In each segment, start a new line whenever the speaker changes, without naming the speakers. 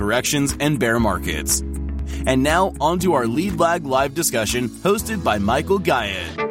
corrections, and bear markets. And now, on to our Lead Lag live discussion hosted by Michael Gayed.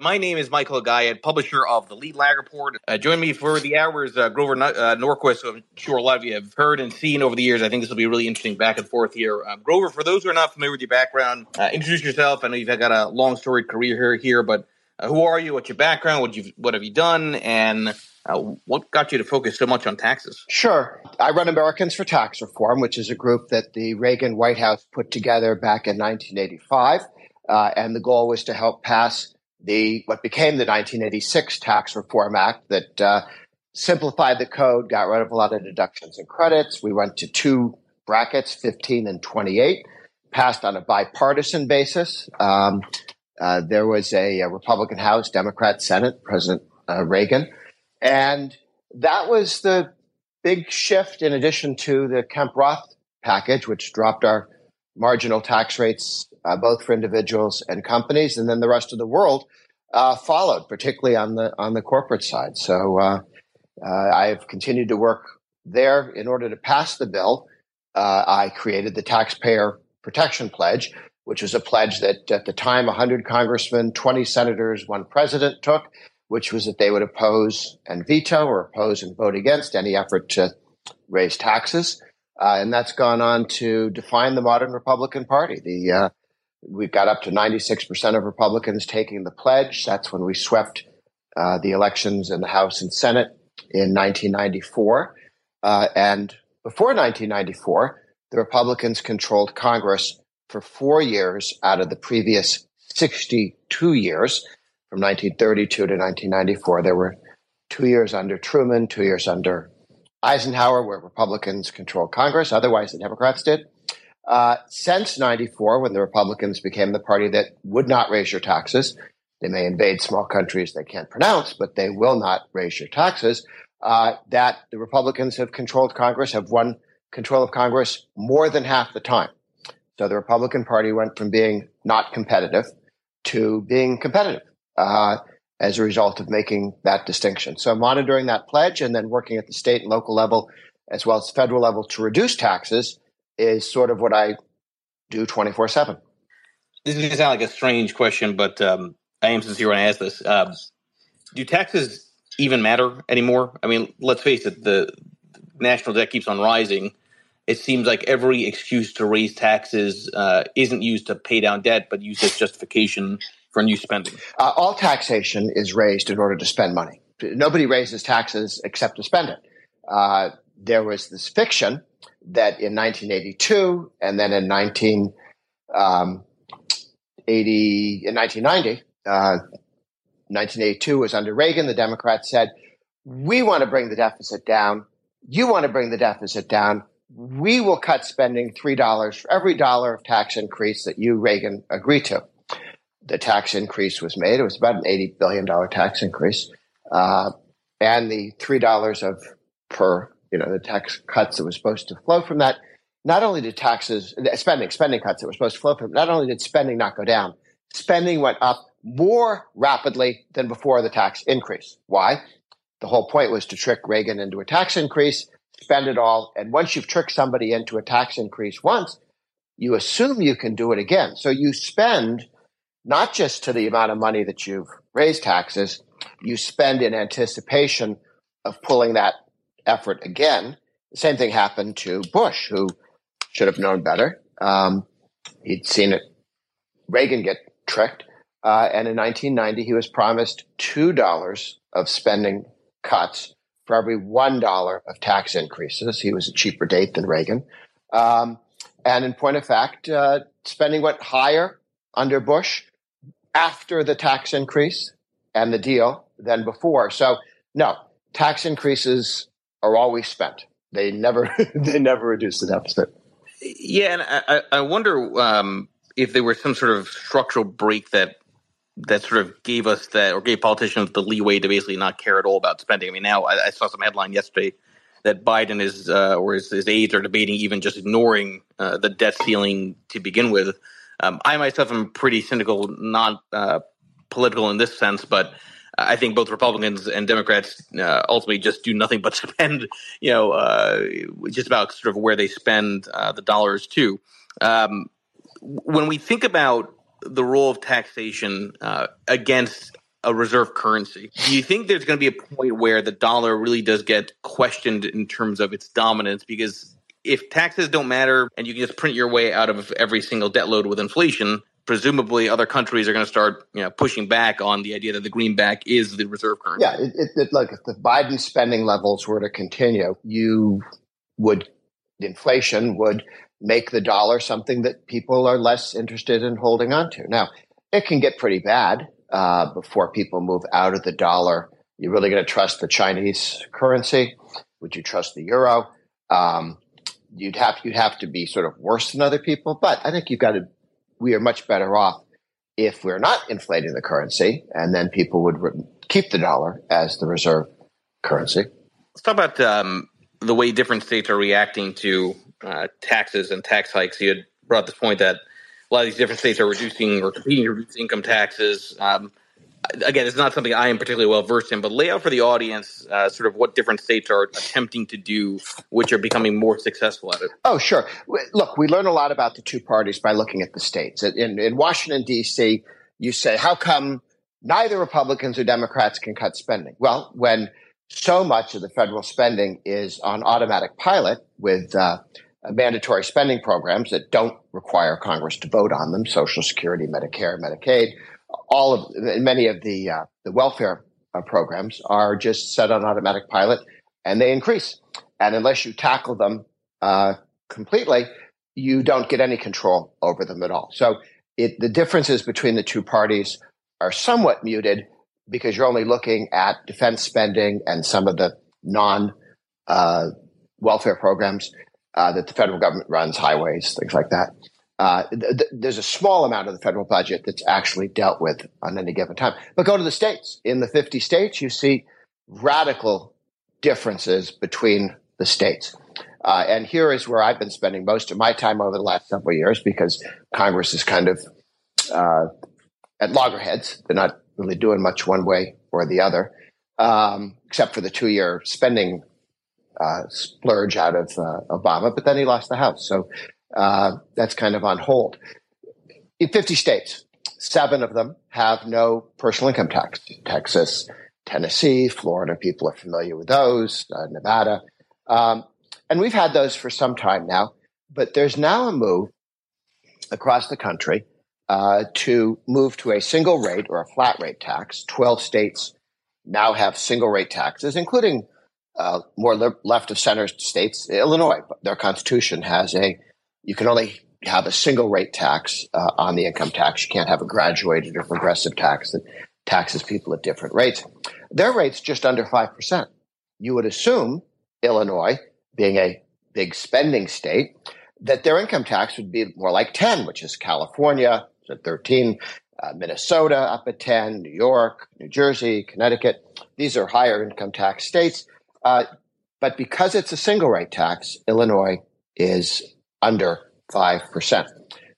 My name is Michael Gayed, publisher of the Lead Lag Report. Uh, join me for the hours, uh, Grover uh, Norquist, who I'm sure a lot of you have heard and seen over the years. I think this will be really interesting back and forth here. Uh, Grover, for those who are not familiar with your background, uh, introduce yourself. I know you've got a long storied career here, here but uh, who are you? What's your background? What you what have you done? And uh, what got you to focus so much on taxes?
Sure. I run Americans for Tax Reform, which is a group that the Reagan White House put together back in 1985. Uh, and the goal was to help pass the what became the 1986 Tax Reform Act that uh, simplified the code, got rid of a lot of deductions and credits. We went to two brackets, 15 and 28, passed on a bipartisan basis. Um, uh, there was a, a, Republican House, Democrat Senate, President uh, Reagan, and that was the big shift. In addition to the Kemp Roth package, which dropped our marginal tax rates uh, both for individuals and companies, and then the rest of the world uh, followed, particularly on the on the corporate side. So uh, uh I've continued to work there in order to pass the bill. Uh, I created the Taxpayer Protection Pledge, which was a pledge that at the time 100 congressmen, 20 senators, one president took, which was that they would oppose and veto or oppose and vote against any effort to raise taxes. Uh, and that's gone on to define the modern Republican Party. The uh, we got up to 96% of Republicans taking the pledge. That's when we swept uh, the elections in the House and Senate in 1994. Uh, and before 1994, the Republicans controlled Congress for four years out of the previous 62 years from 1932 to 1994. There were two years under Truman, two years under Eisenhower, where Republicans controlled Congress. Otherwise, the Democrats did. Uh, since 94, when the Republicans became the party that would not raise your taxes, they may invade small countries they can't pronounce, but they will not raise your taxes. Uh, that the Republicans have controlled Congress, have won control of Congress more than half the time. So the Republican Party went from being not competitive to being competitive uh, as a result of making that distinction. So monitoring that pledge and then working at the state and local level as well as federal level to reduce taxes is sort of what I do 24 7.
This is going to sound like a strange question, but um, I am sincere when I ask this. Uh, do taxes even matter anymore? I mean, let's face it, the national debt keeps on rising. It seems like every excuse to raise taxes uh, isn't used to pay down debt, but used as justification for new spending.
Uh, all taxation is raised in order to spend money. Nobody raises taxes except to spend it. Uh, there was this fiction that in 1982 and then in 1980 um, in 1990 uh, 1982 was under Reagan. The Democrats said, "We want to bring the deficit down. You want to bring the deficit down. We will cut spending three dollars for every dollar of tax increase that you, Reagan, agree to." The tax increase was made. It was about an eighty billion dollar tax increase, uh, and the three dollars of per you know, the tax cuts that were supposed to flow from that. Not only did taxes, spending, spending cuts that were supposed to flow from, not only did spending not go down, spending went up more rapidly than before the tax increase. Why? The whole point was to trick Reagan into a tax increase, spend it all. And once you've tricked somebody into a tax increase once, you assume you can do it again. So you spend not just to the amount of money that you've raised taxes, you spend in anticipation of pulling that effort again. The same thing happened to Bush, who should have known better. Um, he'd seen it, Reagan get tricked. Uh, and in 1990, he was promised $2 of spending cuts for every $1 of tax increases. He was a cheaper date than Reagan. Um, and in point of fact, uh, spending went higher under Bush after the tax increase and the deal than before. So, no, tax increases are always spent. They never they never reduce the deficit.
Yeah, and I, I wonder um, if there was some sort of structural break that that sort of gave us that or gave politicians the leeway to basically not care at all about spending. I mean, now I, I saw some headline yesterday that Biden is uh, or his, his, aides are debating even just ignoring uh, the debt ceiling to begin with. Um, I myself am pretty cynical, not uh, political in this sense, but I think both Republicans and Democrats uh, ultimately just do nothing but spend, you know, uh, just about sort of where they spend uh, the dollars too. Um, when we think about the role of taxation uh, against a reserve currency, do you think there's going to be a point where the dollar really does get questioned in terms of its dominance? Because if taxes don't matter and you can just print your way out of every single debt load with inflation, presumably other countries are going to start you know, pushing back on the idea that the greenback is the reserve currency.
Yeah, it, it, it, look, if the Biden spending levels were to continue, you would, inflation would make the dollar something that people are less interested in holding on to. Now, it can get pretty bad uh, before people move out of the dollar. You're really going to trust the Chinese currency? Would you trust the euro? Um, you'd have you'd have to be sort of worse than other people, but I think you've got to we are much better off if we're not inflating the currency, and then people would re- keep the dollar as the reserve currency.
Let's talk about um, the way different states are reacting to uh, taxes and tax hikes. You had brought this point that a lot of these different states are reducing or competing to reduce income taxes. Um, again, it's not something I am particularly well versed in, but lay out for the audience uh, sort of what different states are attempting to do, which are becoming more successful at it.
Oh, sure. Look, we learn a lot about the two parties by looking at the states. In, in Washington, D.C., you say, how come neither Republicans or Democrats can cut spending? Well, when so much of the federal spending is on automatic pilot with uh, mandatory spending programs that don't require Congress to vote on them, Social Security, Medicare, Medicaid, all of many of the uh, the welfare uh, programs are just set on automatic pilot, and they increase. And unless you tackle them uh, completely, you don't get any control over them at all. So it, the differences between the two parties are somewhat muted because you're only looking at defense spending and some of the non uh, welfare programs uh, that the federal government runs, highways, things like that uh, th- th- there's a small amount of the federal budget that's actually dealt with on any given time. But go to the states. In the 50 states, you see radical differences between the states. Uh, and here is where I've been spending most of my time over the last several years because Congress is kind of uh, at loggerheads. They're not really doing much one way or the other, um, except for the two year spending uh, splurge out of uh, Obama. But then he lost the House. So uh, that's kind of on hold. In 50 states, seven of them have no personal income tax. Texas, Tennessee, Florida, people are familiar with those, uh, Nevada. Um, and we've had those for some time now, but there's now a move across the country uh, to move to a single rate or a flat rate tax. 12 states now have single rate taxes, including uh, more li- left of center states. Illinois, their constitution has a you can only have a single rate tax uh, on the income tax. You can't have a graduated or progressive tax that taxes people at different rates. Their rate's just under 5%. You would assume Illinois, being a big spending state, that their income tax would be more like 10, which is California at 13, uh, Minnesota up at 10, New York, New Jersey, Connecticut. These are higher income tax states. Uh, but because it's a single rate tax, Illinois is under 5%.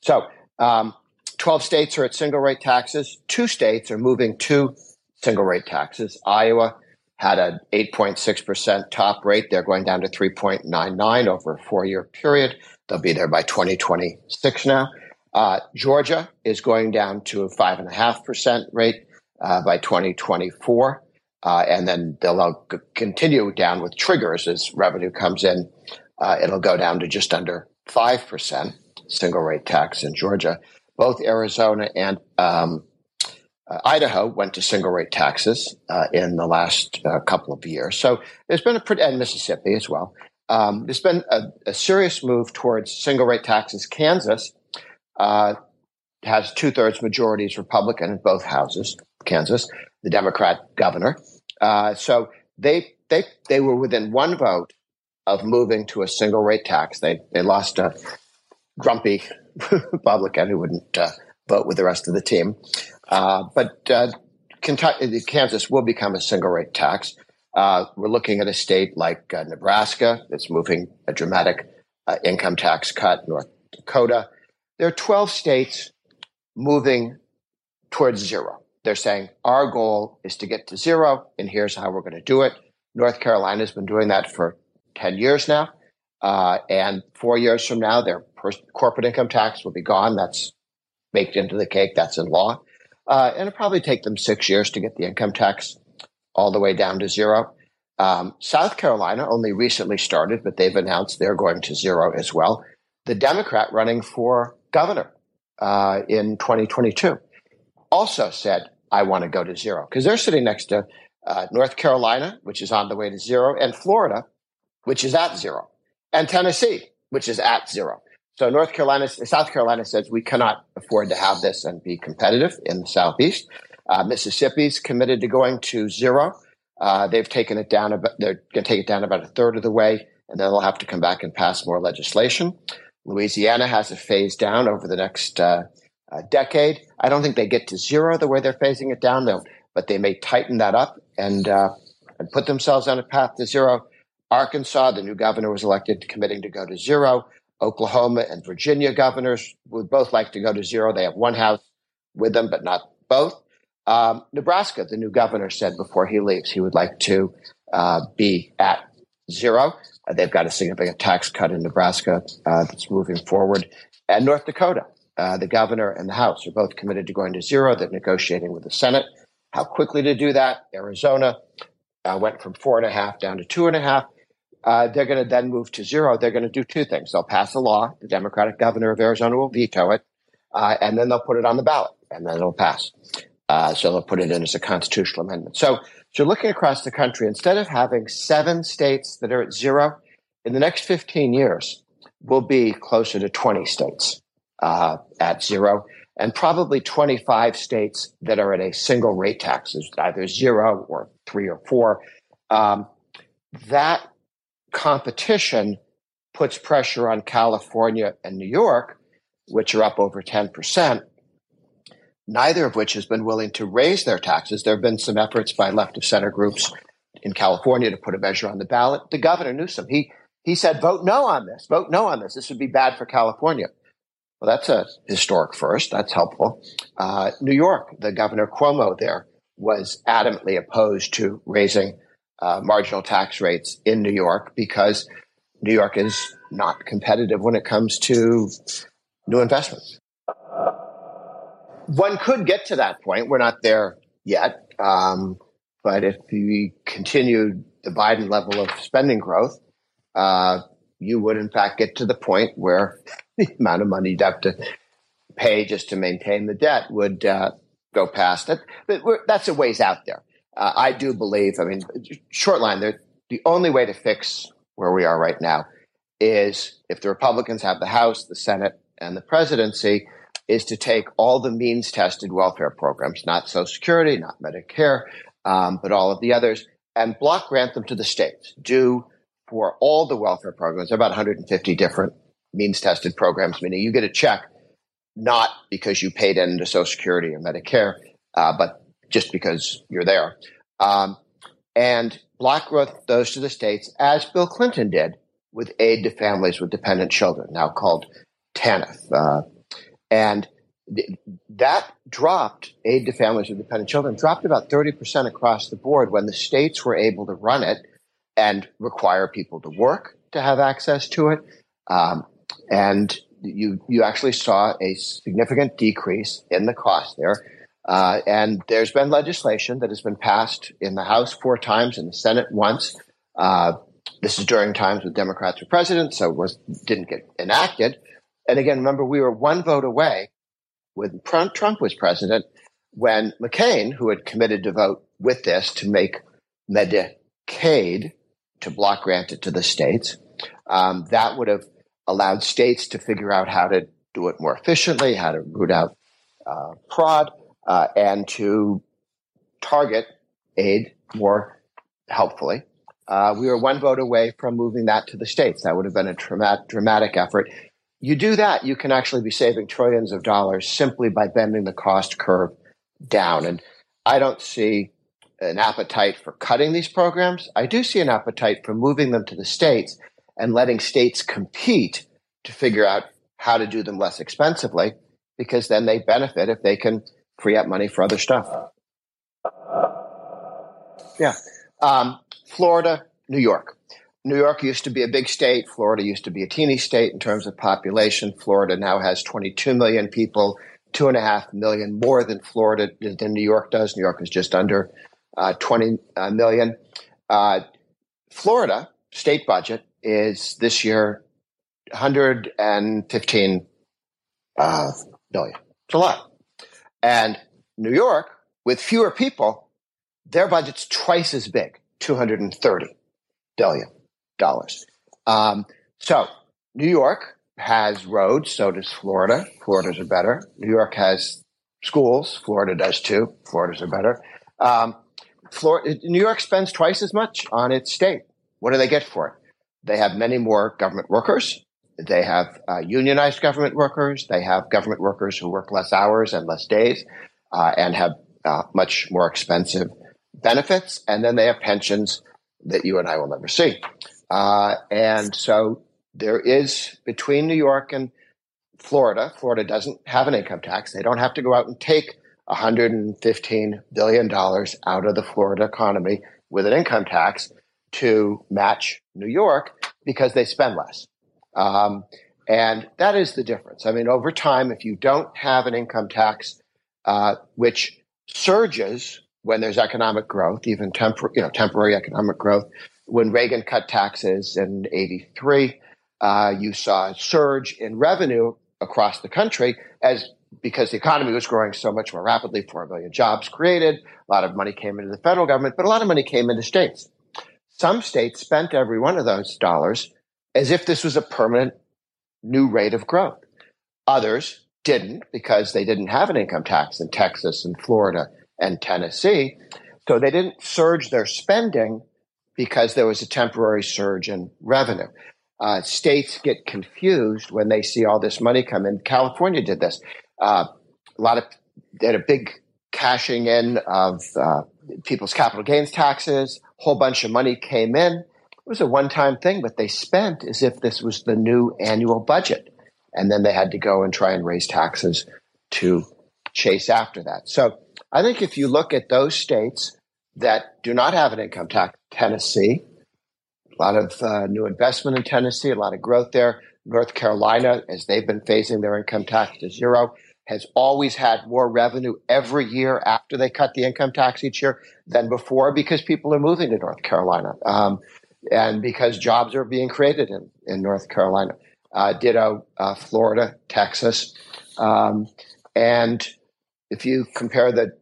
So, um, 12 states are at single rate taxes. Two states are moving to single rate taxes. Iowa had an 8.6% top rate. They're going down to 3.99 over a four year period. They'll be there by 2026 now. Uh, Georgia is going down to a 5.5% rate uh, by 2024. Uh, and then they'll continue down with triggers as revenue comes in. Uh, it'll go down to just under 5% single rate tax in Georgia. Both Arizona and um, uh, Idaho went to single rate taxes uh, in the last uh, couple of years. So there's been a pretty, and Mississippi as well. Um, there's been a, a, serious move towards single rate taxes. Kansas uh, has two thirds majorities Republican in both houses. Kansas, the Democrat governor. Uh, so they they they were within one vote of moving to a single rate tax. They they lost a grumpy Republican who wouldn't uh, vote with the rest of the team. Uh, but uh, Kentucky, Kansas will become a single rate tax. Uh, we're looking at a state like uh, Nebraska that's moving a dramatic uh, income tax cut. North Dakota. There are 12 states moving towards zero. They're saying our goal is to get to zero, and here's how we're going to do it. North Carolina has been doing that for 10 years now. Uh, and four years from now, their corporate income tax will be gone. That's baked into the cake. That's in law. Uh, and it'll probably take them six years to get the income tax all the way down to zero. Um, South Carolina only recently started, but they've announced they're going to zero as well. The Democrat running for governor uh, in 2022 also said, I want to go to zero because they're sitting next to uh, North Carolina, which is on the way to zero, and Florida, which is at zero, and Tennessee, which is at zero. So North Carolina, South Carolina says we cannot afford to have this and be competitive in the Southeast. Uh, Mississippi's committed to going to zero. Uh, they've taken it down about, they're going to take it down about a third of the way, and then they'll have to come back and pass more legislation. Louisiana has a phase down over the next uh, uh, decade. I don't think they get to zero the way they're phasing it down, though, but they may tighten that up and uh, and put themselves on a path to zero. Arkansas, the new governor was elected, committing to go to zero. Oklahoma and Virginia governors would both like to go to zero. They have one house with them, but not both. Um, Nebraska, the new governor said before he leaves, he would like to uh, be at zero. Uh, they've got a significant tax cut in Nebraska uh, that's moving forward. And North Dakota, uh, the governor and the House are both committed to going to zero. They're negotiating with the Senate. How quickly to do that? Arizona uh, went from four and a half down to two and a half uh, they're going to then move to zero. They're going to do two things. They'll pass a law. The Democratic governor of Arizona will veto it, uh, and then they'll put it on the ballot, and then it'll pass. Uh, so they'll put it in as a constitutional amendment. So, so looking across the country, instead of having seven states that are at zero, in the next 15 years, we'll be closer to 20 states uh, at zero, and probably 25 states that are at a single rate tax, either zero or three or four. Um, that competition puts pressure on California and New York, which are up over 10%, neither of which has been willing to raise their taxes. There have been some efforts by left of center groups in California to put a measure on the ballot. The governor Newsom, he, he said, vote no on this, vote no on this. This would be bad for California. Well, that's a historic first. That's helpful. Uh, New York, the governor Cuomo there was adamantly opposed to raising uh, marginal tax rates in New York because New York is not competitive when it comes to new investments. One could get to that point. We're not there yet. Um, but if we continued the Biden level of spending growth, uh, you would in fact get to the point where the amount of money you'd have to pay just to maintain the debt would uh, go past it. But that's a ways out there uh, I do believe, I mean, short line, the only way to fix where we are right now is if the Republicans have the House, the Senate, and the presidency, is to take all the means tested welfare programs, not Social Security, not Medicare, um, but all of the others, and block grant them to the states. Do for all the welfare programs, There are about 150 different means tested programs, meaning you get a check not because you paid into Social Security or Medicare, uh, but just because you're there. Um, and block growth goes to the states, as Bill Clinton did with aid to families with dependent children, now called TANF. Uh, and th- that dropped, aid to families with dependent children, dropped about 30% across the board when the states were able to run it and require people to work to have access to it. Um, and you you actually saw a significant decrease in the cost there. Uh, and there's been legislation that has been passed in the House four times, in the Senate once. Uh, this is during times when Democrats were president, so it was didn't get enacted. And again, remember, we were one vote away when Trump was president, when McCain, who had committed to vote with this to make Medicaid to block grant it to the states, um, that would have allowed states to figure out how to do it more efficiently, how to root out uh, fraud, uh, and to target aid more helpfully. Uh, we were one vote away from moving that to the states. That would have been a dramatic, dramatic effort. You do that, you can actually be saving trillions of dollars simply by bending the cost curve down. And I don't see an appetite for cutting these programs. I do see an appetite for moving them to the states and letting states compete to figure out how to do them less expensively because then they benefit if they can free up money for other stuff. Yeah. Um, Florida, New York. New York used to be a big state. Florida used to be a teeny state in terms of population. Florida now has 22 million people, two and a half million more than Florida than New York does. New York is just under uh, 20 uh, million. Uh, Florida state budget is this year 115 uh, billion. It's a lot. And New York, with fewer people, their budget's twice as big, 230 billion dollars. Um, so New York has roads, so does Florida. Florida's are better. New York has schools. Florida does too. Florida's are better. Um, Florida, New York spends twice as much on its state. What do they get for it? They have many more government workers. They have uh, unionized government workers. They have government workers who work less hours and less days uh, and have uh, much more expensive benefits. And then they have pensions that you and I will never see. Uh, and so there is between New York and Florida, Florida doesn't have an income tax. They don't have to go out and take $115 billion out of the Florida economy with an income tax to match New York because they spend less. Um, and that is the difference. I mean, over time, if you don't have an income tax, uh, which surges when there's economic growth, even tempor- you know, temporary economic growth, when Reagan cut taxes in 83, uh, you saw a surge in revenue across the country as because the economy was growing so much more rapidly, 4 million jobs created, a lot of money came into the federal government, but a lot of money came into states. Some states spent every one of those dollars as if this was a permanent new rate of growth. Others didn't because they didn't have an income tax in Texas and Florida and Tennessee. So they didn't surge their spending because there was a temporary surge in revenue. Uh, states get confused when they see all this money come in. California did this. Uh, a lot of they had a big cashing in of uh, people's capital gains taxes whole bunch of money came in. It was a one time thing, but they spent as if this was the new annual budget. And then they had to go and try and raise taxes to chase after that. So I think if you look at those states that do not have an income tax, Tennessee, a lot of uh, new investment in Tennessee, a lot of growth there. North Carolina, as they've been phasing their income tax to zero, has always had more revenue every year after they cut the income tax each year than before because people are moving to North Carolina um, and because jobs are being created in, in North Carolina. Uh, ditto uh, Florida, Texas. Um, and if you compare the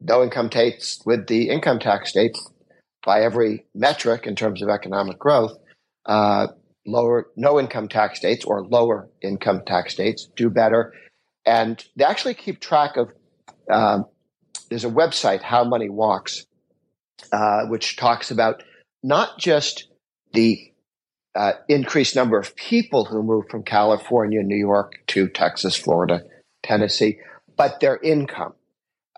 no income states with the income tax states by every metric in terms of economic growth, uh, lower no income tax states or lower income tax states do better and they actually keep track of. Um, there's a website, How Money Walks, uh, which talks about not just the uh, increased number of people who move from California, New York to Texas, Florida, Tennessee, but their income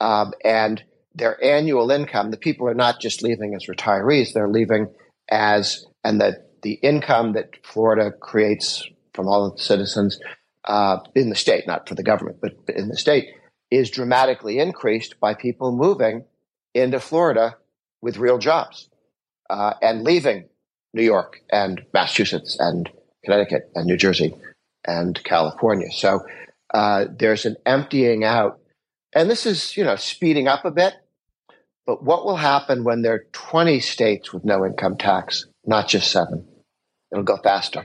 um, and their annual income. The people are not just leaving as retirees; they're leaving as and the the income that Florida creates from all of the citizens uh, in the state, not for the government, but in the state, is dramatically increased by people moving into Florida with real jobs uh, and leaving New York and Massachusetts and Connecticut and New Jersey and California. So uh, there's an emptying out, and this is you know speeding up a bit. But what will happen when there are 20 states with no income tax, not just seven? It'll go faster.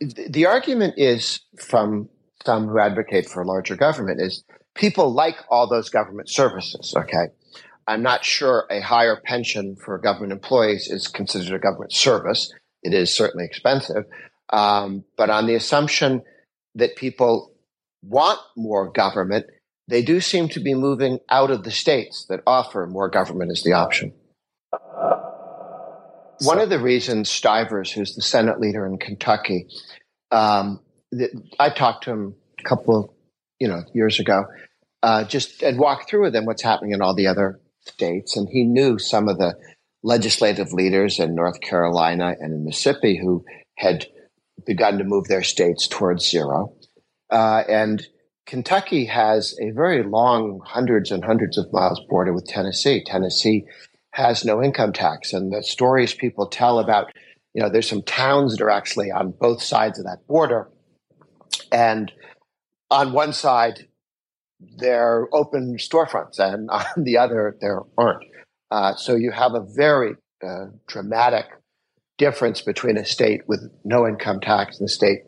The argument is from some who advocate for larger government is people like all those government services. Okay. I'm not sure a higher pension for government employees is considered a government service. It is certainly expensive. Um, but on the assumption that people want more government, they do seem to be moving out of the states that offer more government as the option. One of the reasons Stivers, who's the Senate leader in Kentucky, um, I talked to him a couple, you know, years ago, uh, just and walked through with him what's happening in all the other states, and he knew some of the legislative leaders in North Carolina and in Mississippi who had begun to move their states towards zero, uh, and Kentucky has a very long, hundreds and hundreds of miles border with Tennessee. Tennessee has no income tax. And the stories people tell about, you know, there's some towns that are actually on both sides of that border. And on one side, they're open storefronts, and on the other, there aren't. Uh, so you have a very uh, dramatic difference between a state with no income tax and a state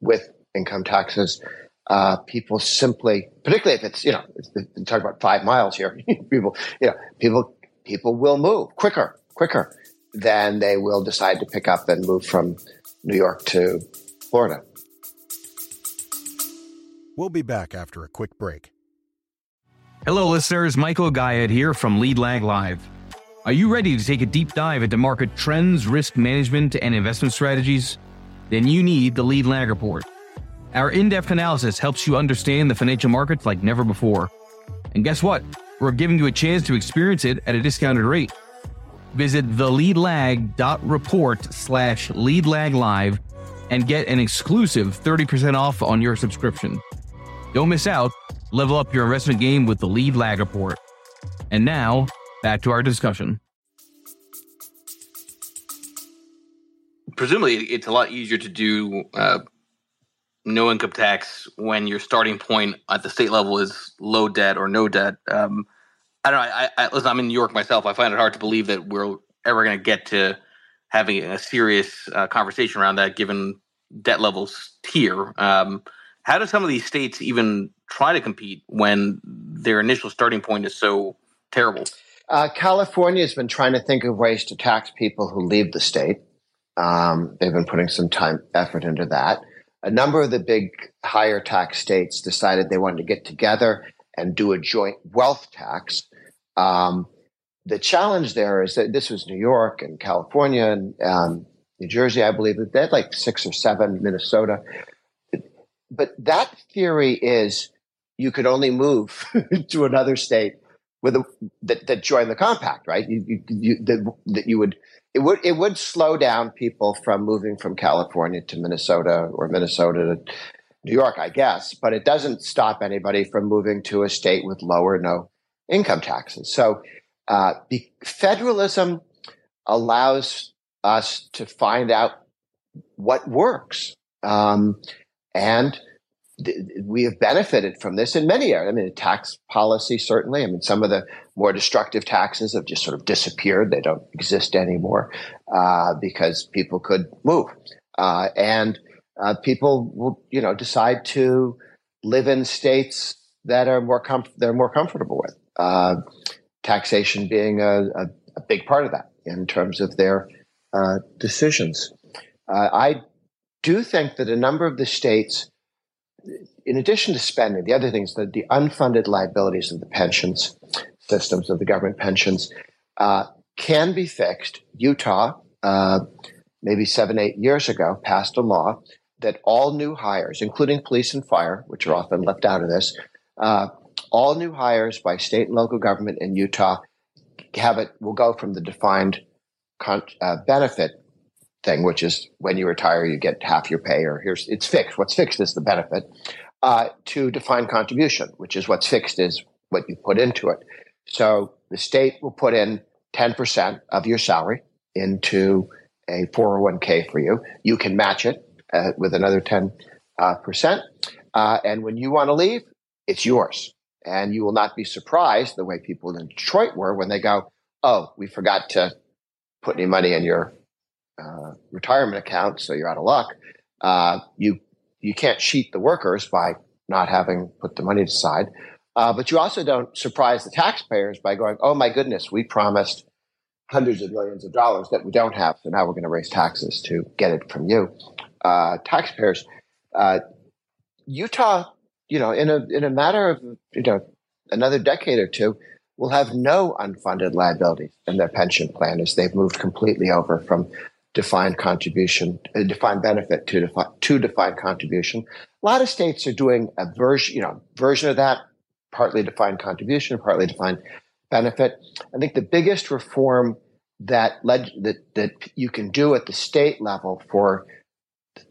with income taxes uh, people simply, particularly if it's you know, we talk about five miles here. people, you know, people people will move quicker, quicker than they will decide to pick up and move from New York to Florida.
We'll be back after a quick break.
Hello, listeners. Michael Gayed here from Lead Lag Live. Are you ready to take a deep dive into market trends, risk management, and investment strategies? Then you need the Lead Lag Report. Our in depth analysis helps you understand the financial markets like never before. And guess what? We're giving you a chance to experience it at a discounted rate. Visit theleadlag.report slash leadlaglive and get an exclusive 30% off on your subscription. Don't miss out. Level up your investment game with the Lead Lag Report. And now, back to our discussion.
Presumably, it's a lot easier to do uh, no income tax when your starting point at the state level is low debt or no debt. Um, I don't know. I, I, listen, I'm in New York myself. I find it hard to believe that we're ever going to get to having a serious uh, conversation around that, given debt levels here. Um, how do some of these states even try to compete when their initial starting point is so terrible?
Uh, California has been trying to think of ways to tax people who leave the state. Um, they've been putting some time, effort into that a number of the big higher tax states decided they wanted to get together and do a joint wealth tax. Um, the challenge there is that this was New York and California and um, New Jersey, I believe. that They had like six or seven, Minnesota. But that theory is you could only move to another state with a, that, that joined the compact, right? You, you, you, that, that you would it would it would slow down people from moving from California to Minnesota or Minnesota to New York, I guess, but it doesn't stop anybody from moving to a state with low or no income taxes. So uh, be, federalism allows us to find out what works. Um, and we have benefited from this in many areas. I mean, tax policy, certainly. I mean, some of the more destructive taxes have just sort of disappeared. They don't exist anymore uh, because people could move. Uh, and uh, people will, you know, decide to live in states that are more they're more comfortable with. Uh, taxation being a, a, a, big part of that in terms of their uh, decisions. Uh, I do think that a number of the states in addition to spending, the other things that the unfunded liabilities of the pensions systems of the government pensions uh, can be fixed. Utah, uh, maybe seven, eight years ago, passed a law that all new hires, including police and fire, which are often left out of this, uh, all new hires by state and local government in Utah have it will go from the defined con- uh, benefit thing, which is when you retire, you get half your pay, or here's it's fixed. What's fixed is the benefit. Uh, to defined contribution, which is what's fixed is what you put into it. So the state will put in 10% of your salary into a 401k for you. You can match it uh, with another 10 uh, percent. Uh, and when you want to leave, it's yours. And you will not be surprised the way people in Detroit were when they go, oh, we forgot to put any money in your uh, retirement account, so you're out of luck. Uh, you you can't cheat the workers by not having put the money aside, uh, but you also don't surprise the taxpayers by going, "Oh my goodness, we promised hundreds of millions of dollars that we don't have, so now we're going to raise taxes to get it from you, uh, taxpayers." Uh, Utah, you know, in a in a matter of you know another decade or two, will have no unfunded liabilities in their pension plan as they've moved completely over from defined contribution, uh, defined benefit to defi- to defined contribution. A lot of states are doing a version, you know, version of that, partly defined contribution, partly defined benefit. I think the biggest reform that led that that you can do at the state level for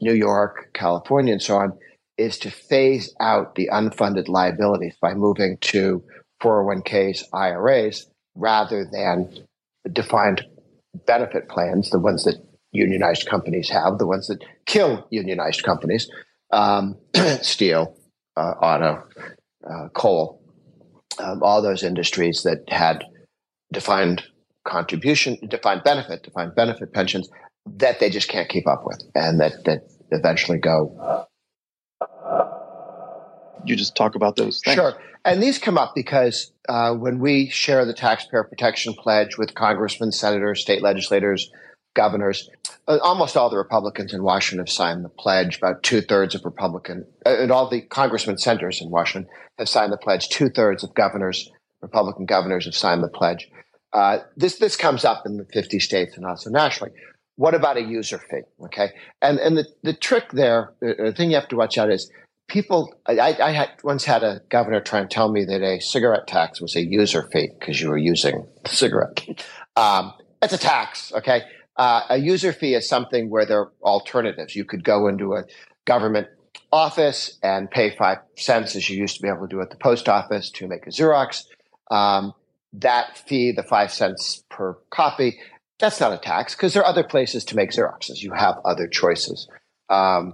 New York, California, and so on is to phase out the unfunded liabilities by moving to 401ks, IRAs, rather than defined benefit plans, the ones that unionized companies have, the ones that kill unionized companies, um, steel, uh, auto, uh, coal, um, all those industries that had defined contribution, defined benefit, defined benefit pensions that they just can't keep up with, and that that eventually go.
You just talk about those.
Things. Sure, and these come up because uh, when we share the taxpayer protection pledge with congressmen, senators, state legislators, governors. Uh, almost all the Republicans in Washington have signed the pledge. About two thirds of Republican uh, and all the congressmen, senators in Washington have signed the pledge. Two thirds of governors, Republican governors, have signed the pledge. Uh, this this comes up in the 50 states and also nationally. What about a user fee? Okay, and and the, the trick there, the thing you have to watch out is people. I, I had once had a governor try and tell me that a cigarette tax was a user fee because you were using the cigarette. Um, it's a tax, okay? Uh, a user fee is something where there are alternatives. You could go into a government office and pay five cents as you used to be able to do at the post office to make a Xerox. Um, that fee, the five cents per copy, that's not a tax because there are other places to make Xeroxes. You have other choices. Um,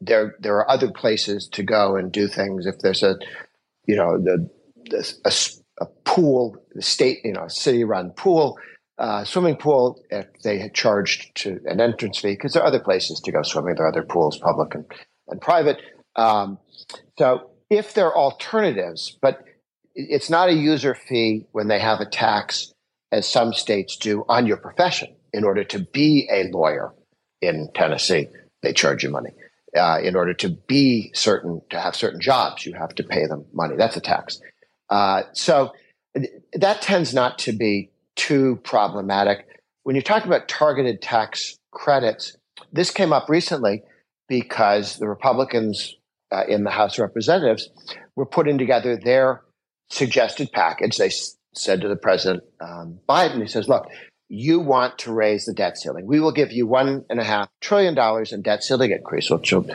there, there are other places to go and do things. If there's a, you know, the, the a, a pool, the state, you know, city-run pool, uh, swimming pool they had charged to an entrance fee because there are other places to go swimming. There are other pools, public and, and private. Um, so if there are alternatives, but it's not a user fee when they have a tax, as some states do, on your profession. In order to be a lawyer in Tennessee, they charge you money. Uh, in order to be certain, to have certain jobs, you have to pay them money. That's a tax. Uh, so that tends not to be too problematic. When you talk about targeted tax credits, this came up recently because the Republicans uh, in the House of Representatives were putting together their suggested package. They s- said to the President um, Biden, he says, look, you want to raise the debt ceiling. We will give you one and a half trillion dollars in debt ceiling increase, which will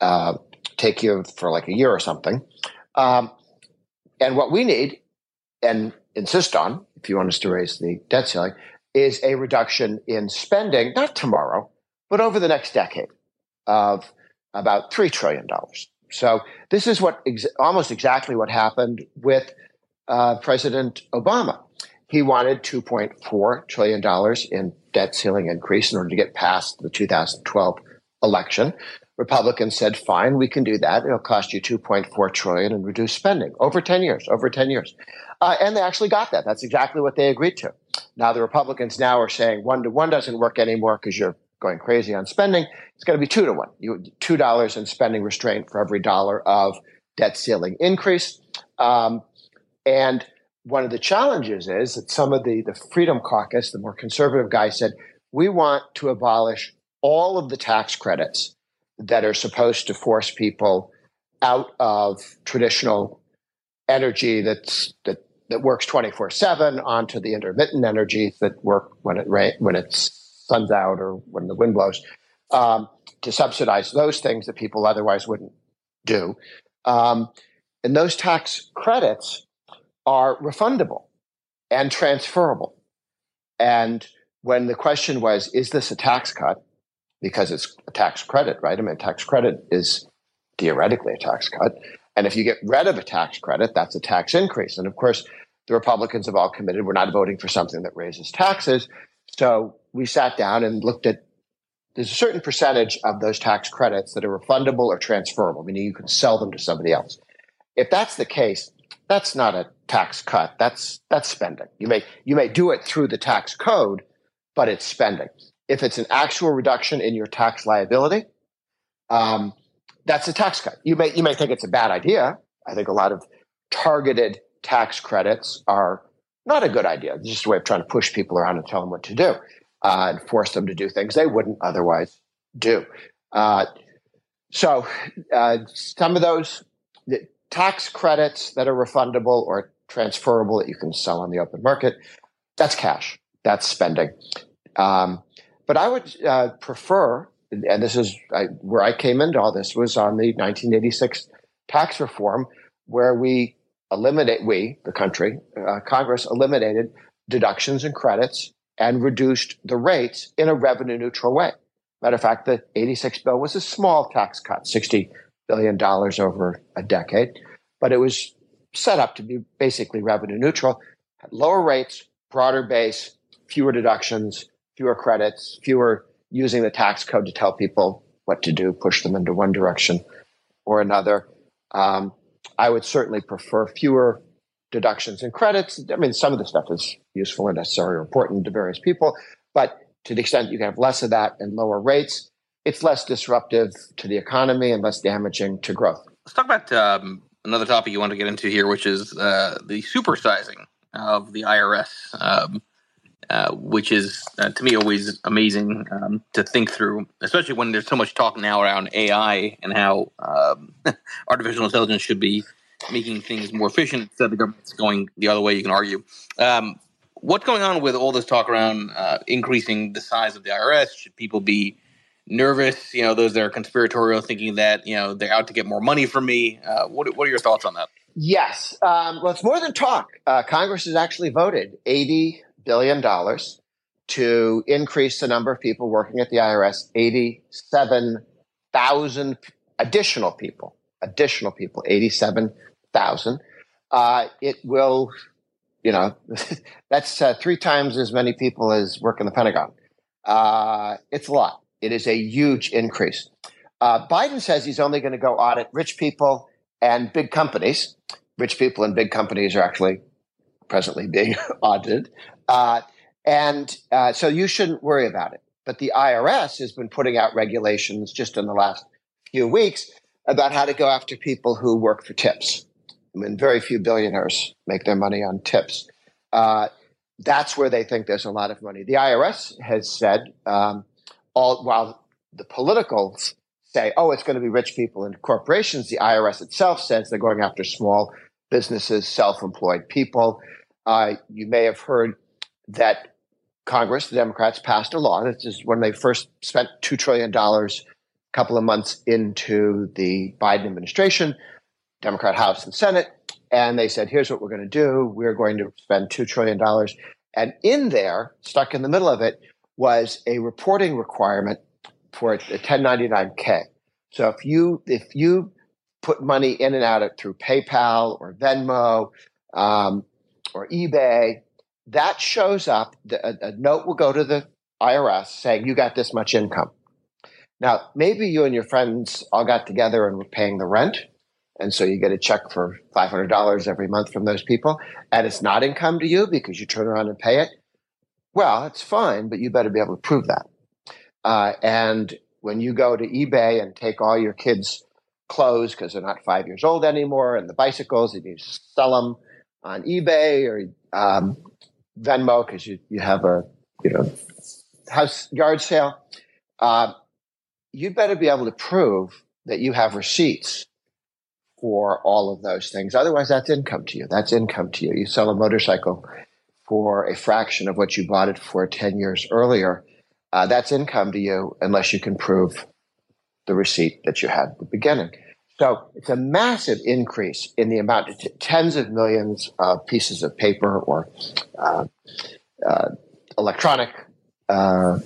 uh, take you for like a year or something. Um, and what we need, and insist on, if you want us to raise the debt ceiling, is a reduction in spending, not tomorrow, but over the next decade of about $3 trillion. So this is what ex- almost exactly what happened with uh, President Obama. He wanted $2.4 trillion in debt ceiling increase in order to get past the 2012 election. Republicans said, fine, we can do that. It'll cost you 2.4 trillion and reduce spending over 10 years, over 10 years. Uh, and they actually got that. That's exactly what they agreed to. Now the Republicans now are saying one to one doesn't work anymore because you're going crazy on spending. It's going to be two to one. You two dollars in spending restraint for every dollar of debt ceiling increase. Um, and one of the challenges is that some of the the Freedom Caucus, the more conservative guys, said we want to abolish all of the tax credits that are supposed to force people out of traditional energy that's that that works 24/7 onto the intermittent energies that work when it rain, when it's sun's out or when the wind blows um, to subsidize those things that people otherwise wouldn't do. Um, and those tax credits are refundable and transferable. And when the question was is this a tax cut because it's a tax credit, right? I mean, tax credit is theoretically a tax cut. And if you get rid of a tax credit, that's a tax increase. And of course, the Republicans have all committed we're not voting for something that raises taxes. So we sat down and looked at there's a certain percentage of those tax credits that are refundable or transferable, meaning you can sell them to somebody else. If that's the case, that's not a tax cut. That's that's spending. You may you may do it through the tax code, but it's spending. If it's an actual reduction in your tax liability, um, that's a tax cut. You may you may think it's a bad idea. I think a lot of targeted tax credits are not a good idea. It's just a way of trying to push people around and tell them what to do uh, and force them to do things they wouldn't otherwise do. Uh, so uh, some of those tax credits that are refundable or transferable that you can sell on the open market, that's cash. That's spending. Um, but I would uh, prefer, and this is I, where I came into all this, was on the 1986 tax reform, where we eliminate, we, the country, uh, Congress eliminated deductions and credits and reduced the rates in a revenue neutral way. Matter of fact, the 86 bill was a small tax cut, $60 billion over a decade, but it was set up to be basically revenue neutral, lower rates, broader base, fewer deductions, fewer credits, fewer using the tax code to tell people what to do, push them into one direction or another. Um, I would certainly prefer fewer deductions and credits. I mean, some of the stuff is useful and necessary or important to various people, but to the extent you can have less of that and lower rates, it's less disruptive to the economy and less damaging to growth.
Let's talk about um, another topic you want to get into here, which is uh, the supersizing of the IRS. Um, uh, which is uh, to me always amazing um, to think through, especially when there's so much talk now around AI and how um, artificial intelligence should be making things more efficient instead of the government's going the other way. You can argue. Um, what's going on with all this talk around uh, increasing the size of the IRS? Should people be nervous? You know, those that are conspiratorial, thinking that you know they're out to get more money from me. Uh, what What are your thoughts on that?
Yes. Um, well, it's more than talk. Uh, Congress has actually voted eighty billion dollars to increase the number of people working at the IRS, 87,000 additional people, additional people, 87,000. Uh, it will, you know, that's uh, three times as many people as work in the Pentagon. Uh, it's a lot. It is a huge increase. Uh, Biden says he's only going to go audit rich people and big companies. Rich people and big companies are actually presently being audited. Uh, and uh, so you shouldn't worry about it. But the IRS has been putting out regulations just in the last few weeks about how to go after people who work for tips. I mean, very few billionaires make their money on tips. Uh, that's where they think there's a lot of money. The IRS has said, um, all while the politicals say, oh, it's going to be rich people and corporations, the IRS itself says they're going after small businesses, self employed people. Uh, you may have heard that Congress, the Democrats, passed a law. This is when they first spent $2 trillion a couple of months into the Biden administration, Democrat House and Senate. And they said, here's what we're going to do. We're going to spend $2 trillion. And in there, stuck in the middle of it, was a reporting requirement for the 1099K. So if you if you put money in and out of through PayPal or Venmo um, or eBay, that shows up. A, a note will go to the IRS saying you got this much income. Now, maybe you and your friends all got together and were paying the rent. And so you get a check for $500 every month from those people, and it's not income to you because you turn around and pay it. Well, it's fine, but you better be able to prove that. Uh, and when you go to eBay and take all your kids' clothes because they're not five years old anymore, and the bicycles, and you sell them on eBay or um, Venmo because you, you have a you know house yard sale, uh, you better be able to prove that you have receipts for all of those things. Otherwise, that's income to you. That's income to you. You sell a motorcycle for a fraction of what you bought it for 10 years earlier. Uh, that's income to you unless you can prove the receipt that you had at the beginning. So it's a massive increase in the amount of t- tens of millions of pieces of paper or uh, uh, electronic uh,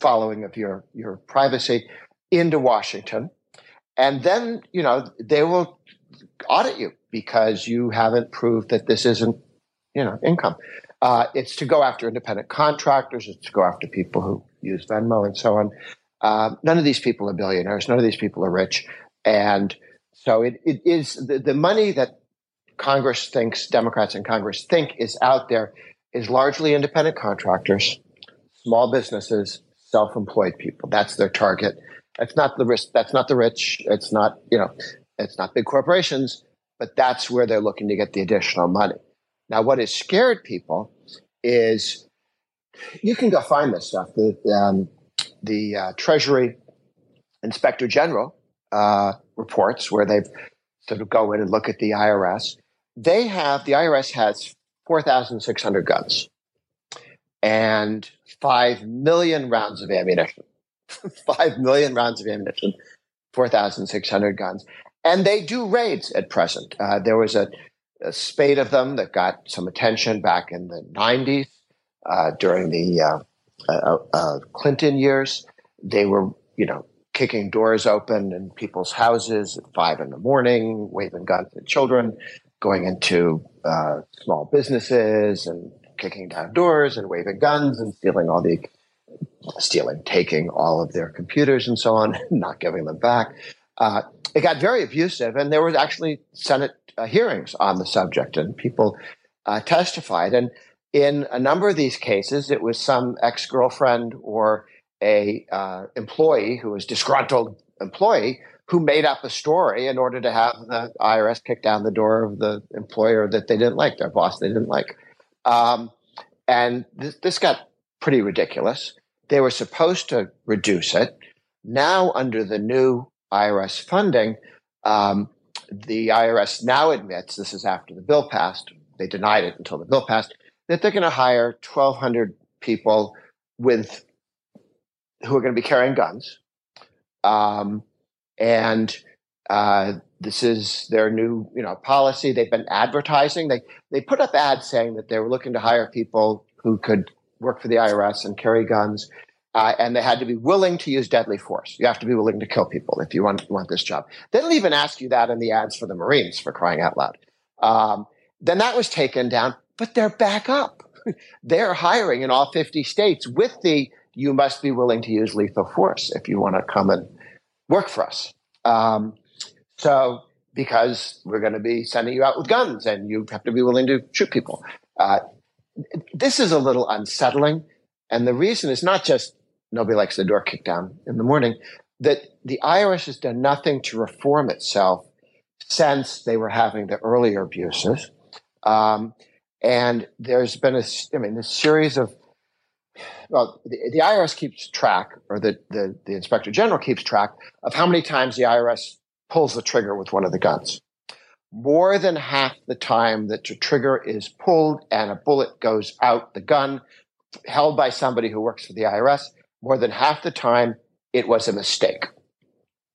following of your your privacy into Washington, and then you know they will audit you because you haven't proved that this isn't you know income. Uh, it's to go after independent contractors. It's to go after people who use Venmo and so on. Uh, none of these people are billionaires. None of these people are rich, and so it, it is the, the money that Congress thinks Democrats in Congress think is out there is largely independent contractors, small businesses, self-employed people. That's their target. That's not the risk. That's not the rich. It's not you know, it's not big corporations. But that's where they're looking to get the additional money. Now, what has scared people is you can go find this stuff. The um, the uh, Treasury Inspector General uh, reports where they've sort of go in and look at the IRS. They have the IRS has four thousand six hundred guns and five million rounds of ammunition. five million rounds of ammunition, four thousand six hundred guns, and they do raids at present. Uh, there was a a spate of them that got some attention back in the 90s uh, during the uh, uh, Clinton years. They were, you know, kicking doors open in people's houses at five in the morning, waving guns at children, going into uh, small businesses and kicking down doors and waving guns and stealing all the stealing, taking all of their computers and so on, not giving them back. Uh, it got very abusive, and there was actually Senate uh, hearings on the subject, and people uh, testified. And in a number of these cases, it was some ex girlfriend or a uh, employee who was disgruntled employee who made up a story in order to have the IRS kick down the door of the employer that they didn't like, their boss they didn't like. Um, and this, this got pretty ridiculous. They were supposed to reduce it. Now, under the new IRS funding, um, the IRS now admits this is after the bill passed. They denied it until the bill passed that they're going to hire 1,200 people with who are going to be carrying guns, um, and uh, this is their new you know policy. They've been advertising. They they put up ads saying that they were looking to hire people who could work for the IRS and carry guns uh, and they had to be willing to use deadly force. You have to be willing to kill people if you want, want this job. They don't even ask you that in the ads for the Marines for crying out loud. Um, then that was taken down, but they're back up. they're hiring in all 50 states with the you must be willing to use lethal force if you want to come and work for us. Um, so, because we're going to be sending you out with guns and you have to be willing to shoot people. Uh, this is a little unsettling. And the reason is not just nobody likes the door kicked down in the morning, that the IRS has done nothing to reform itself since they were having the earlier abuses. Um, and there's been a, I mean, a series of, well, the, the IRS keeps track, or the, the, the inspector general keeps track of how many times the IRS pulls the trigger with one of the guns. More than half the time that the trigger is pulled and a bullet goes out the gun, held by somebody who works for the IRS, more than half the time it was a mistake.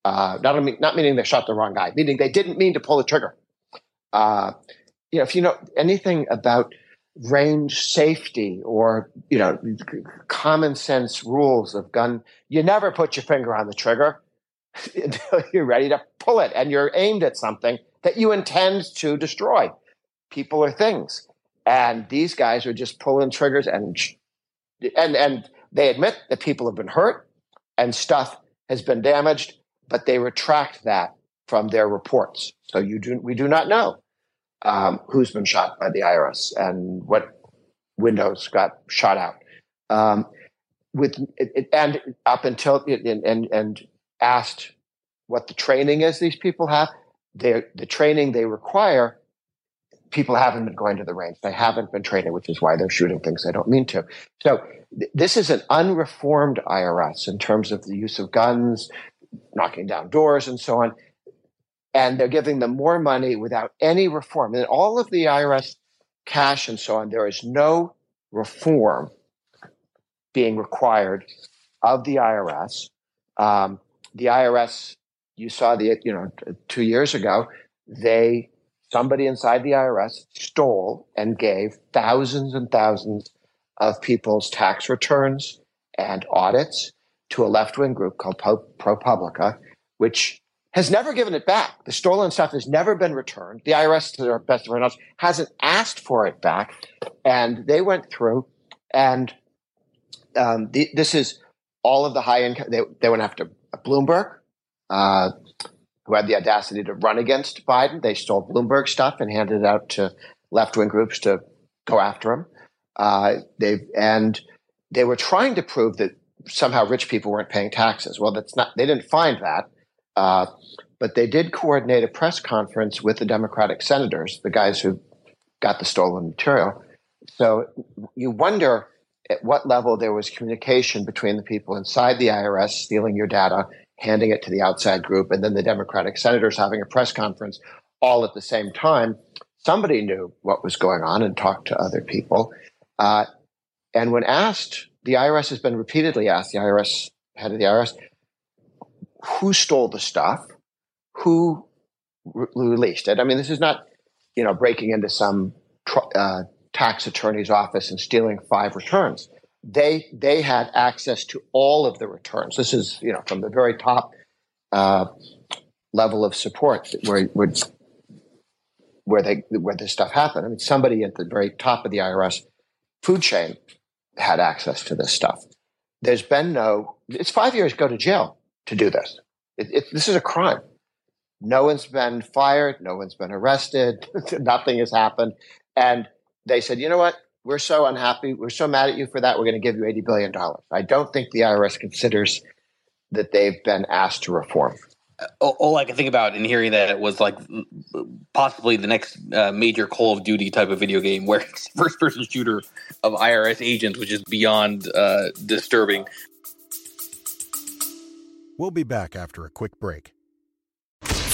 Uh, not, not meaning they shot the wrong guy, meaning they didn't mean to pull the trigger. Uh, you know, if you know anything about range safety or you know common sense rules of gun, you never put your finger on the trigger until you're ready to pull it, and you're aimed at something that you intend to destroy, people or things. And these guys are just pulling triggers and and and they admit that people have been hurt and stuff has been damaged, but they retract that from their reports. So you do, we do not know um, who's been shot by the IRS and what windows got shot out. Um, with it, and up until and, and and asked what the training is these people have. They, the training they require people haven't been going to the range. They haven't been training, which is why they're shooting things they don't mean to. So th- this is an unreformed IRS in terms of the use of guns, knocking down doors, and so on. And they're giving them more money without any reform. And all of the IRS cash and so on, there is no reform being required of the IRS. Um, the IRS, you saw the, you know, two years ago, they somebody inside the IRS stole and gave thousands and thousands of people's tax returns and audits to a left wing group called ProPublica, which has never given it back. The stolen stuff has never been returned. The IRS, to their best of our knowledge, hasn't asked for it back. And they went through, and um, the, this is all of the high income. They, they went after Bloomberg, uh, who had the audacity to run against Biden. They stole Bloomberg stuff and handed it out to left wing groups to go after him. Uh, they and they were trying to prove that somehow rich people weren't paying taxes. Well, that's not. They didn't find that. Uh, but they did coordinate a press conference with the Democratic senators, the guys who got the stolen material. So you wonder at what level there was communication between the people inside the IRS stealing your data, handing it to the outside group, and then the Democratic senators having a press conference all at the same time. Somebody knew what was going on and talked to other people. Uh, and when asked, the IRS has been repeatedly asked, the IRS head of the IRS, who stole the stuff, who re- released it. I mean, this is not, you know, breaking into some uh, tax attorney's office and stealing five returns. They they had access to all of the returns. This is, you know, from the very top uh, level of support where where where they where this stuff happened. I mean, somebody at the very top of the IRS food chain had access to this stuff. There's been no. It's five years. Go to jail to do this. It, it, this is a crime. No one's been fired. No one's been arrested. Nothing has happened. And they said, you know what? We're so unhappy. We're so mad at you for that. We're going to give you $80 billion. I don't think the IRS considers that they've been asked to reform.
Uh, all I can think about in hearing that was like possibly the next uh, major Call of Duty type of video game where it's first person shooter of IRS agents, which is beyond uh, disturbing.
We'll be back after a quick break.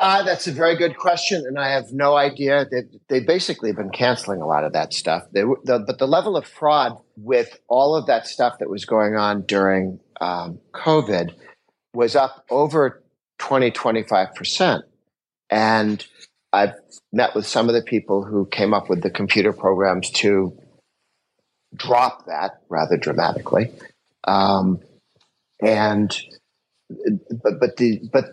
Uh, that's a very good question, and I have no idea. They've, they've basically been canceling a lot of that stuff. They, the, but the level of fraud with all of that stuff that was going on during um, COVID was up over 20, 25%. And I've met with some of the people who came up with the computer programs to drop that rather dramatically. Um, and but but the but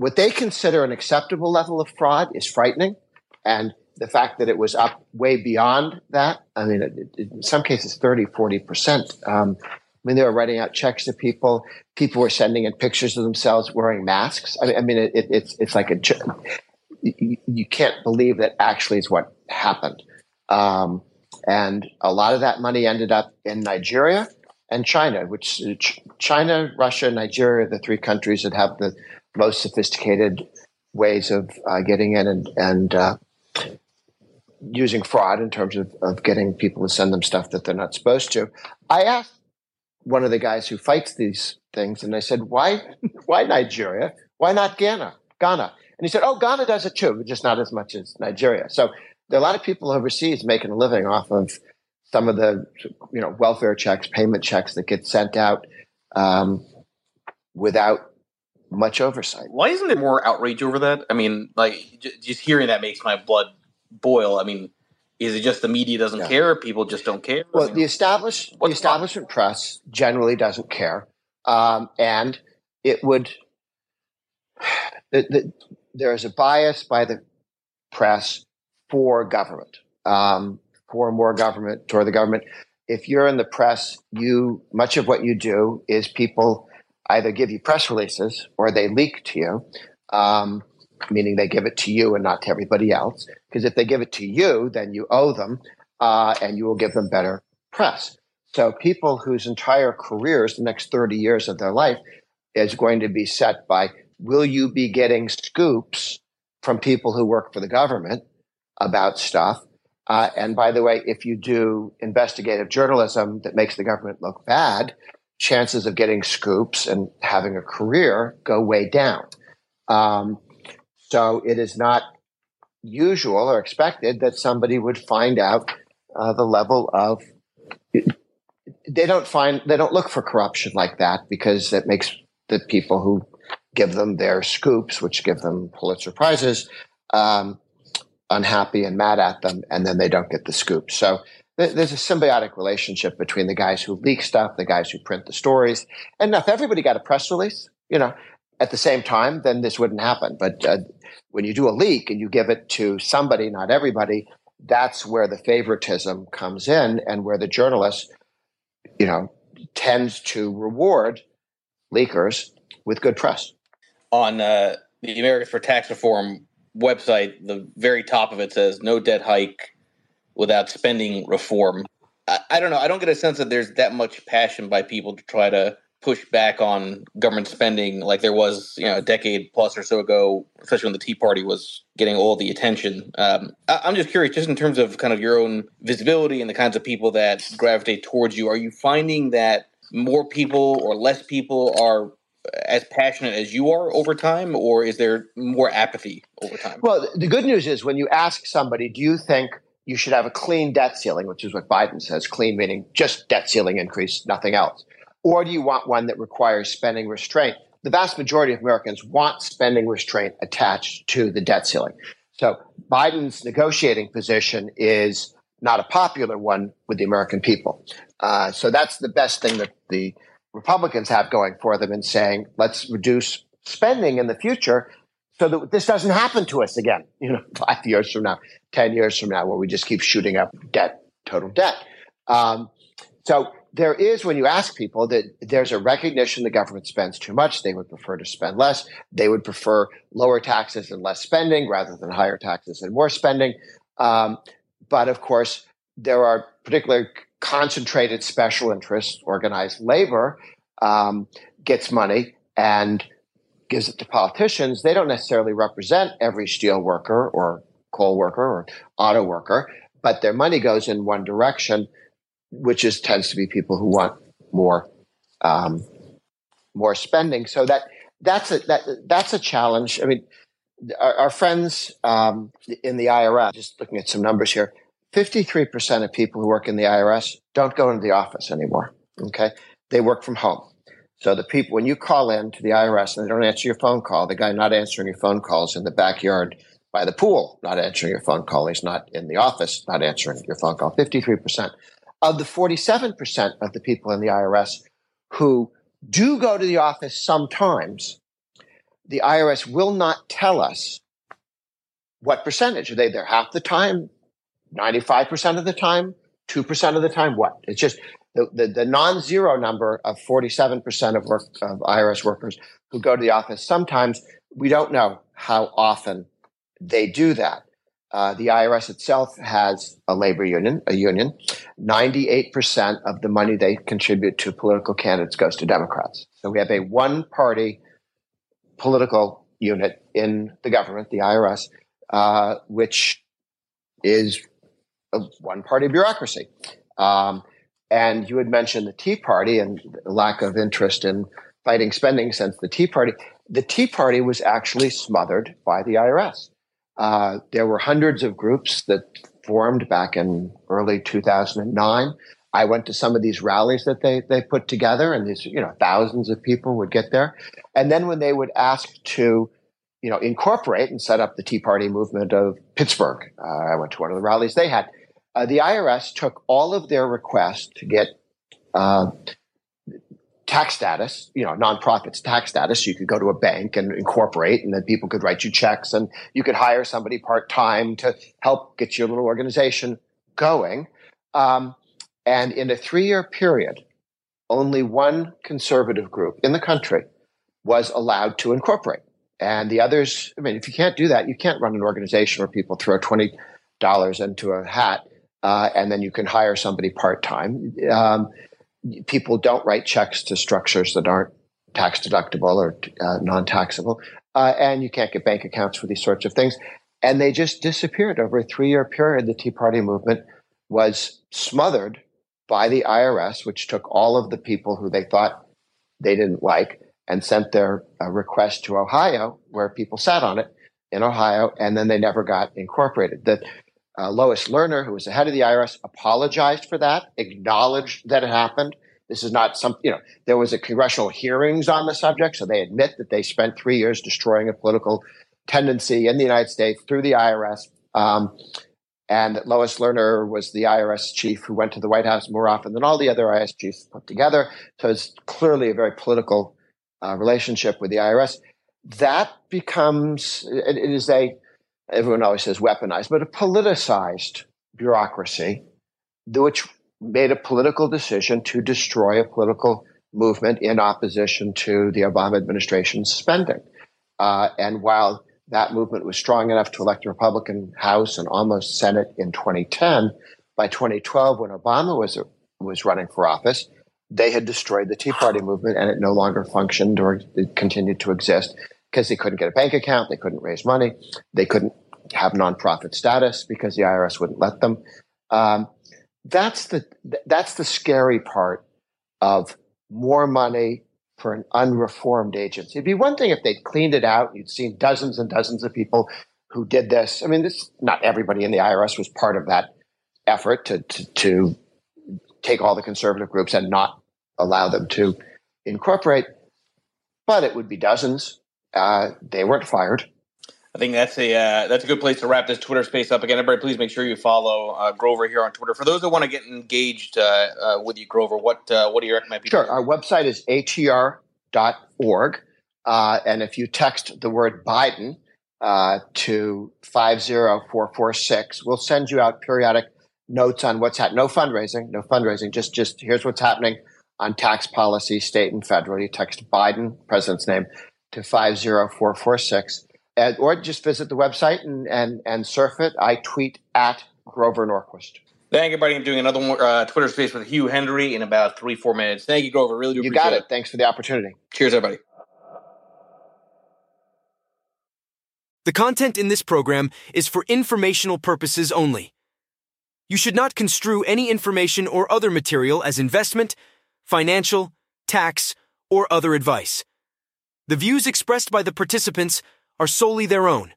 what they consider an acceptable level of fraud is frightening. And the fact that it was up way beyond that, I mean, it, it, in some cases, 30, 40%. Um, I mean, they were writing out checks to people. People were sending in pictures of themselves wearing masks. I mean, I mean it, it's, it's like a, you, can't believe that actually is what happened. Um, and a lot of that money ended up in Nigeria and China, which China, Russia, Nigeria, the three countries that have the most sophisticated ways of uh, getting in and, and uh, using fraud in terms of, of getting people to send them stuff that they're not supposed to. I asked one of the guys who fights these things, and I said, "Why, why Nigeria? Why not Ghana? Ghana?" And he said, "Oh, Ghana does it too, but just not as much as Nigeria." So there are a lot of people overseas making a living off of some of the, you know, welfare checks, payment checks that get sent out um, without much oversight.
Why isn't there more outrage over that? I mean, like j- just hearing that makes my blood boil. I mean, is it just the media doesn't yeah. care? People just don't care.
Well, I mean, the established the establishment the press generally doesn't care, um, and it would. The, the, there is a bias by the press for government, um, for more government, toward the government. If you're in the press, you much of what you do is people either give you press releases or they leak to you, um, meaning they give it to you and not to everybody else. Because if they give it to you, then you owe them uh, and you will give them better press. So people whose entire careers, the next 30 years of their life, is going to be set by will you be getting scoops from people who work for the government about stuff? Uh, and by the way, if you do investigative journalism that makes the government look bad, chances of getting scoops and having a career go way down. Um, so it is not usual or expected that somebody would find out uh, the level of. They don't find they don't look for corruption like that because it makes the people who give them their scoops, which give them Pulitzer prizes, um, unhappy and mad at them, and then they don't get the scoop. So there's a symbiotic relationship between the guys who leak stuff, the guys who print the stories, and if everybody got a press release, you know, at the same time, then this wouldn't happen. But uh, when you do a leak and you give it to somebody, not everybody, that's where the favoritism comes in, and where the journalist, you know, tends to reward leakers with good press.
On uh, the Americans for Tax Reform website, the very top of it says no debt hike without spending reform. I, I, don't know. I don't get a sense that there's that much passion by people to try to push back on government spending like there was, you know, a decade plus or so ago, especially when the Tea Party was getting all the attention. Um, I, I'm just curious, just in terms of kind of your own visibility and the kinds of people that gravitate towards you, are you finding that more people or less people are as passionate as you are over time, or is there more apathy over time?
Well, the good news is when you ask somebody, do you think you should have a clean debt ceiling, which is what Biden says, clean meaning just debt ceiling increase, nothing else? Or do you want one that requires spending restraint? The vast majority of Americans want spending restraint attached to the debt ceiling. So Biden's negotiating position is not a popular one with the American people. Uh, so that's the best thing that the Republicans have going for them in saying, let's reduce spending in the future so that this doesn't happen to us again, you know, five years from now, 10 years from now, where we just keep shooting up debt, total debt. Um, so there is, when you ask people, that there's a recognition the government spends too much. They would prefer to spend less. They would prefer lower taxes and less spending rather than higher taxes and more spending. Um, but of course, there are particular concentrated special interests, organized labor um, gets money and gives it to politicians. They don't necessarily represent every steel worker or coal worker or auto worker, but their money goes in one direction, which is tends to be people who want more um, more spending. So that that's a that that's a challenge. I mean, our, our friends um, in the IRS, just looking at some numbers here, 53% of people who work in the IRS don't go into the office anymore. Okay. They work from home. So the people, when you call in to the IRS and they don't answer your phone call, the guy not answering your phone calls in the backyard by the pool, not answering your phone call. He's not in the office, not answering your phone call. 53%. Of the 47% of the people in the IRS who do go to the office sometimes, the IRS will not tell us what percentage. Are they there half the time, 95% of the time, 2% of the time, what? It's just the, the, the non zero number of 47% of, work, of IRS workers who go to the office. Sometimes we don't know how often they do that. Uh, the IRS itself has a labor union, a union. 98% of the money they contribute to political candidates goes to Democrats. So we have a one party political unit in the government, the IRS, uh, which is a one party bureaucracy. Um, and you had mentioned the Tea Party and lack of interest in fighting spending since the Tea Party. The Tea Party was actually smothered by the IRS. Uh, there were hundreds of groups that formed back in early 2009. I went to some of these rallies that they, they put together, and these, you know, thousands of people would get there. And then when they would ask to, you know, incorporate and set up the Tea Party movement of Pittsburgh, uh, I went to one of the rallies they had uh, the IRS took all of their requests to get uh, tax status, you know, nonprofits tax status. You could go to a bank and incorporate, and then people could write you checks, and you could hire somebody part time to help get your little organization going. Um, and in a three year period, only one conservative group in the country was allowed to incorporate. And the others, I mean, if you can't do that, you can't run an organization where people throw $20 into a hat uh, and then you can hire somebody part time. Um, people don't write checks to structures that aren't tax deductible or uh, non taxable, uh, and you can't get bank accounts for these sorts of things. And they just disappeared over a three year period. The Tea Party movement was smothered by the IRS, which took all of the people who they thought they didn't like and sent their uh, request to Ohio, where people sat on it in Ohio, and then they never got incorporated. The uh, Lois Lerner, who was the head of the IRS, apologized for that, acknowledged that it happened. This is not some, you know, there was a congressional hearings on the subject, so they admit that they spent three years destroying a political tendency in the United States through the IRS. Um, and Lois Lerner was the IRS chief who went to the White House more often than all the other IRS chiefs put together. So it's clearly a very political uh, relationship with the IRS. That becomes, it, it is a, everyone always says weaponized, but a politicized bureaucracy, which made a political decision to destroy a political movement in opposition to the Obama administration's spending. Uh, and while that movement was strong enough to elect a Republican House and almost Senate in 2010, by 2012, when Obama was was running for office, they had destroyed the Tea Party movement and it no longer functioned or it continued to exist because they couldn't get a bank account, they couldn't raise money, they couldn't have nonprofit status because the IRS wouldn't let them. Um, that's the that's the scary part of more money for an unreformed agency. It'd be one thing if they'd cleaned it out. You'd seen dozens and dozens of people who did this. I mean, this not everybody in the IRS was part of that effort to to, to take all the conservative groups and not allow them to incorporate. But it would be dozens. Uh, they weren't fired.
I think that's a uh, that's a good place to wrap this Twitter space up again. Everybody, please make sure you follow uh, Grover here on Twitter. For those that want to get engaged uh, uh with you, Grover, what uh, what do you recommend?
People sure, our website is atr.org, uh, and if you text the word Biden to five zero four four six, we'll send you out periodic notes on what's happening. No fundraising, no fundraising. Just just here's what's happening on tax policy, state and federal. You text Biden, president's name, to five zero four four six uh, or just visit the website and, and, and surf it. I tweet at Grover Norquist.
Thank you, buddy. I'm doing another uh, Twitter space with Hugh Hendry in about three, four minutes. Thank you, Grover. Really do
you got
it.
it. Thanks for the opportunity.
Cheers, everybody.
The content in this program is for informational purposes only. You should not construe any information or other material as investment, financial, tax, or other advice. The views expressed by the participants are solely their own.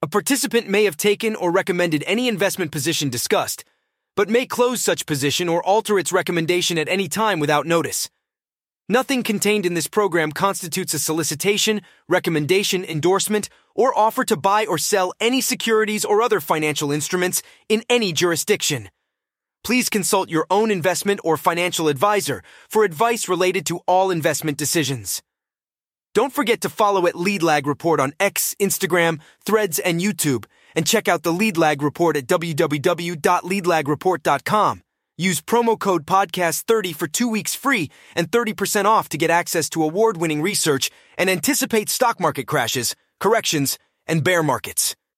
A participant may have taken or recommended any investment position discussed, but may close such position or alter its recommendation at any time without notice. Nothing contained in this program constitutes a solicitation, recommendation, endorsement, or offer to buy or sell any securities or other financial instruments in any jurisdiction. Please consult your own investment or financial advisor for advice related to all investment decisions. Don't forget to follow at Lead Lag Report on X, Instagram, Threads, and YouTube, and check out the Lead Lag Report at www.leadlagreport.com. Use promo code podcast30 for two weeks free and 30% off to get access to award winning research and anticipate stock market crashes, corrections, and bear markets.